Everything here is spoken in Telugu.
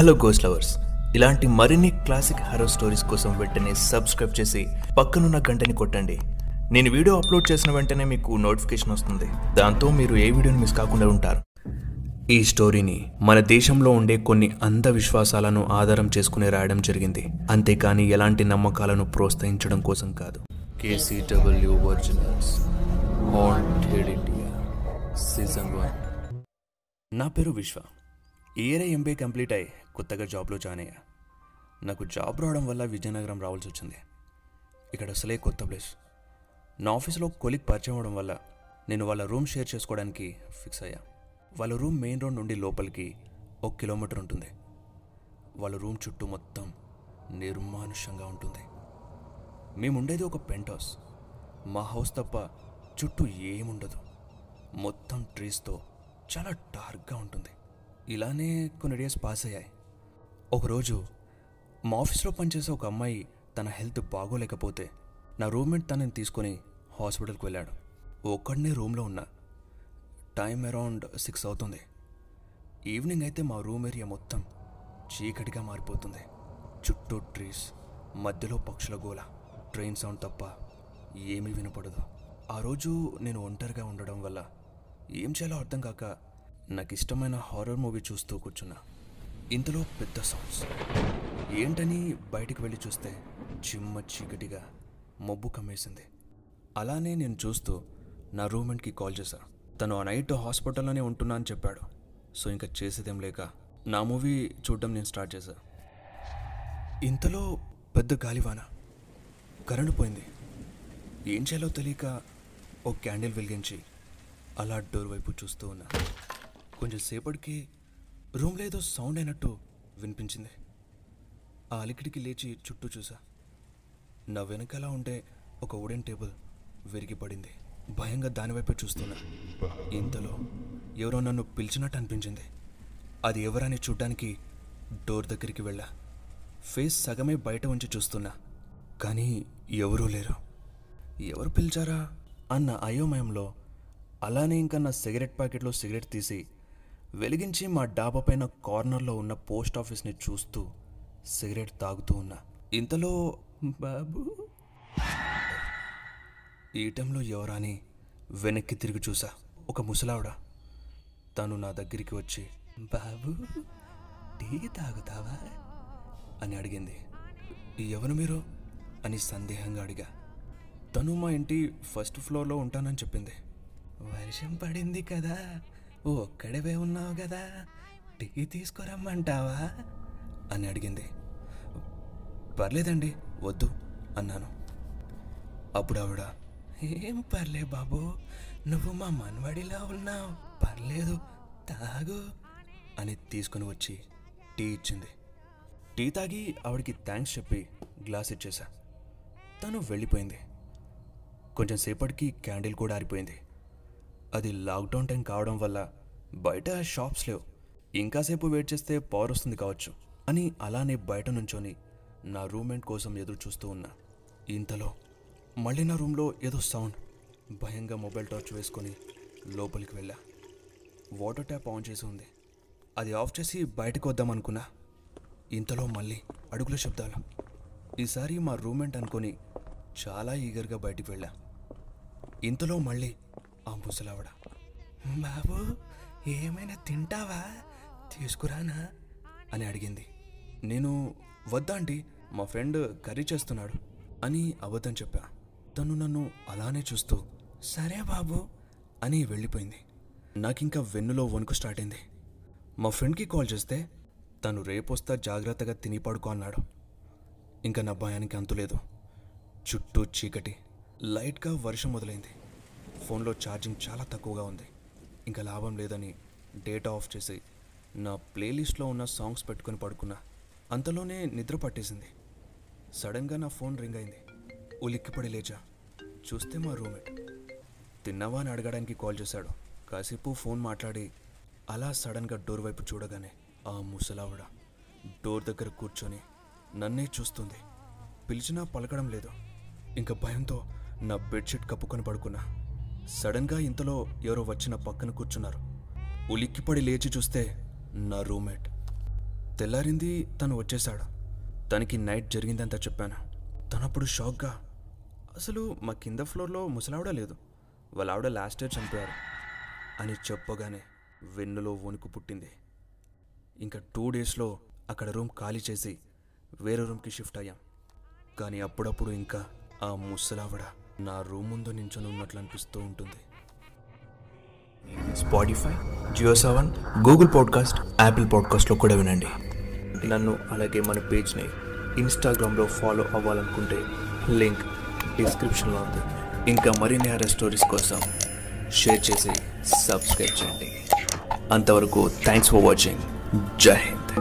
హలో గోస్ట్ లవర్స్ ఇలాంటి మరిన్ని క్లాసిక్ హర్రో స్టోరీస్ కోసం వెంటనే సబ్స్క్రైబ్ చేసి పక్కనున్న గంటని కొట్టండి. నేను వీడియో అప్లోడ్ చేసిన వెంటనే మీకు నోటిఫికేషన్ వస్తుంది. దాంతో మీరు ఏ వీడియోని మిస్ కాకుండా ఉంటారు. ఈ స్టోరీని మన దేశంలో ఉండే కొన్ని అంధవిశ్వాసాలను ఆధారం చేసుకుని రాయడం జరిగింది. అంతేకాని ఎలాంటి నమ్మకాలను ప్రోత్సహించడం కోసం కాదు. KCW originals haunted India season one నా పేరు విశ్వ. ఇయరే ఎంబీఏ కంప్లీట్ అయ్యి కొత్తగా జాబ్లో జాయిన్ అయ్యా. నాకు జాబ్ రావడం వల్ల విజయనగరం రావాల్సి వచ్చింది. ఇక్కడ అసలే కొత్త ప్లేస్. నా ఆఫీస్లో కొలిక్ పరిచయం అవడం వల్ల నేను వాళ్ళ రూమ్ షేర్ చేసుకోవడానికి ఫిక్స్ అయ్యా. వాళ్ళ రూమ్ మెయిన్ రోడ్ నుండి లోపలికి ఒక కిలోమీటర్ ఉంటుంది. వాళ్ళ రూమ్ చుట్టూ మొత్తం నిర్మానుషంగా ఉంటుంది. మేము ఉండేది ఒక పెంట్ హౌస్ మా హౌస్ తప్ప చుట్టూ ఏముండదు. మొత్తం ట్రీస్తో చాలా డార్క్గా ఉంటుంది. ఇలానే కొన్ని డేస్ పాస్ అయ్యాయి. ఒకరోజు మా ఆఫీస్లో పనిచేసే ఒక అమ్మాయి తన హెల్త్ బాగోలేకపోతే నా రూమ్మేట్ తనని తీసుకొని హాస్పిటల్కి వెళ్ళాడు. ఒక్కడనే రూమ్లో ఉన్నా. టైం అరౌండ్ సిక్స్ అవుతుంది. ఈవినింగ్ అయితే మా రూమ్ ఏరియా మొత్తం చీకటిగా మారిపోతుంది. చుట్టూ ట్రీస్ మధ్యలో పక్షుల గోల ట్రైన్ సౌండ్ తప్ప ఏమీ వినపడదు. ఆ రోజు నేను ఒంటరిగా ఉండడం వల్ల ఏం చేయాలో అర్థం కాక నాకు ఇష్టమైన హారర్ మూవీ చూస్తూ కూర్చున్నా. ఇంతలో పెద్ద సౌండ్స్ ఏంటని బయటికి వెళ్ళి చూస్తే చిమ్మ చీకటిగా మబ్బు కమ్మేసింది. అలానే నేను చూస్తూ నా రూమ్మెంట్కి కాల్ చేశా. తను ఆ నైట్ హాస్పిటల్లోనే ఉంటున్నా అని చెప్పాడు. సో ఇంకా చేసేదేం లేక నా మూవీ చూడడం నేను స్టార్ట్ చేశా. ఇంతలో పెద్ద గాలివాన కరెంటు పోయింది. ఏం చేయాలో తెలియక ఓ క్యాండిల్ వెలిగించి అలా డోర్ వైపు చూస్తూ ఉన్నా. కొంచెం సేపటికి రూమ్లో ఏదో సౌండ్ అయినట్టు వినిపించింది. ఆ అలికిడికి లేచి చుట్టూ చూసా. నా వెనకాల ఉండే ఒక వుడెన్ టేబుల్ విరిగి పడింది. భయంగా దానివైపే చూస్తున్నా. ఇంతలో ఎవరో నన్ను పిలిచినట్టు అనిపించింది. అది ఎవరని చూడ్డానికి డోర్ దగ్గరికి వెళ్ళా. ఫేస్ సగమే బయట ఉంచి చూస్తున్నా. కానీ ఎవరూ లేరు. ఎవరు పిలిచారా? అన్న అయోమయంలో అలానే ఇంకా నా సిగరెట్ ప్యాకెట్లో సిగరెట్ తీసి వెలిగించి మా డాబా పైన కార్నర్లో ఉన్న పోస్ట్ ఆఫీస్ని చూస్తూ సిగరెట్ తాగుతూ ఉన్నా. ఇంతలో బాబు! ఈ టైంలో ఎవరా అని వెనక్కి తిరిగి చూసా. ఒక ముసలావిడ తను నా దగ్గరికి వచ్చి బాబు టీ తాగుతావా? అని అడిగింది. ఎవరు మీరు? అని సందేహంగా అడిగా. తను మా ఇంటి ఫస్ట్ ఫ్లోర్లో ఉంటానని చెప్పింది. వర్షం పడింది కదా ఒక్కడవే ఉన్నావు కదా? టీ తీసుకురమ్మంటావా? అని అడిగింది. పర్లేదండి వద్దు అన్నాను. అప్పుడు ఆవిడ ఏం పర్లే బాబు నువ్వు మా మనవడిలా ఉన్నావు. పర్లేదు తాగు అని తీసుకుని వచ్చి టీ ఇచ్చింది. టీ తాగి ఆవిడకి థ్యాంక్స్ చెప్పి గ్లాస్ ఇచ్చేసా. తను వెళ్ళిపోయింది. కొంచెం సేపటికి క్యాండిల్ కూడా ఆరిపోయింది. అది లాక్డౌన్ టైం కావడం వల్ల బయట షాప్స్ లేవు. ఇంకాసేపు వెయిట్ చేస్తే పవర్ వస్తుంది కావచ్చు. అని అలానే బయట నుంచొని నా రూమ్మేట్ కోసం ఎదురు చూస్తూ ఉన్నా ఇంతలో మళ్ళీ నా రూమ్లో ఏదో సౌండ్ భయంగా మొబైల్ టార్చ్ వేసుకొని లోపలికి వెళ్ళా. వాటర్ ట్యాప్ ఆన్ చేసి ఉంది. అది ఆఫ్ చేసి బయటకు వద్దామనుకున్నా ఇంతలో మళ్ళీ అడుగుల శబ్దాలు. ఈసారి మా రూమ్మేట్ అనుకొని చాలా ఈగర్గా బయటికి వెళ్ళా. ఇంతలో మళ్ళీ ఆ ముసలావిడ. బాబు ఏమైనా తింటావా? తీసుకురానా? అని అడిగింది. నేను వద్దా ఆంటీ? మా ఫ్రెండ్ కర్రీ చేస్తున్నాడు. అని అబద్ధం చెప్పా. తను నన్ను అలానే చూస్తూ సరే బాబు అని వెళ్ళిపోయింది. నాకింకా వెన్నులో వణుకు స్టార్ట్ అయింది మా ఫ్రెండ్కి కాల్ చేస్తే తను రేపొస్తా జాగ్రత్తగా తిని పడుకో అన్నాడు. ఇంకా నా భయానికి అంతులేదు. చుట్టూ చీకటి. లైట్గా వర్షం మొదలైంది. ఫోన్లో ఛార్జింగ్ చాలా తక్కువగా ఉంది. ఇంకా లాభం లేదని డేటా ఆఫ్ చేసి నా ప్లేలిస్ట్లో ఉన్న సాంగ్స్ పెట్టుకుని పడుకున్నా. అంతలోనే నిద్ర పట్టేసింది. సడన్గా నా ఫోన్ రింగ్ అయింది. ఉలిక్కిపడి లేచా. చూస్తే మా రూమ్మేట్. తిన్నావా అని అడగడానికి కాల్ చేశాడు. కాసేపు ఫోన్ మాట్లాడి అలా సడన్గా డోర్ వైపు చూడగానే ఆ ముసలావిడ డోర్ దగ్గర కూర్చొని నన్నే చూస్తుంది. పిలిచినా పలకడం లేదు. ఇంకా భయంతో నా బెడ్షీట్ కప్పుకొని పడుకున్నా. సడన్గా ఇంతలో ఎవరో వచ్చిన పక్కన కూర్చున్నారు. ఉలిక్కిపడి లేచి చూస్తే నా రూమ్మేట్. తెల్లారింది తను వచ్చేశాడు. తనకి నైట్ జరిగిందంతా చెప్పాను. తనప్పుడు షాక్గా అసలు మా కింద ఫ్లోర్లో ముసలావిడ లేదు. వాళ్ళ ఆవిడ లాస్ట్ ఇయర్ చంపారు. అని చెప్పగానే వెన్నులో వణుకు పుట్టింది. ఇంకా టూ డేస్లో అక్కడ రూమ్ ఖాళీ చేసి వేరే రూమ్కి షిఫ్ట్ అయ్యాం. కానీ అప్పుడప్పుడు ఇంకా ఆ ముసలావిడ నా రూమ్ ముందు నించొని ఉన్నట్లు అనిపిస్తూ ఉంటుంది Spotify JioSaavn Google podcast Apple పాడ్కాస్ట్లో కూడా వినండి. నన్ను అలాగే మన పేజ్ని ఇన్స్టాగ్రామ్లో ఫాలో అవ్వాలనుకుంటే లింక్ డిస్క్రిప్షన్లో ఉంది. ఇంకా మరిన్ని హర స్టోరీస్ కోసం షేర్ చేసి సబ్స్క్రైబ్ చేయండి. అంతవరకు థ్యాంక్స్ ఫర్ వాచింగ్ జై హింద్.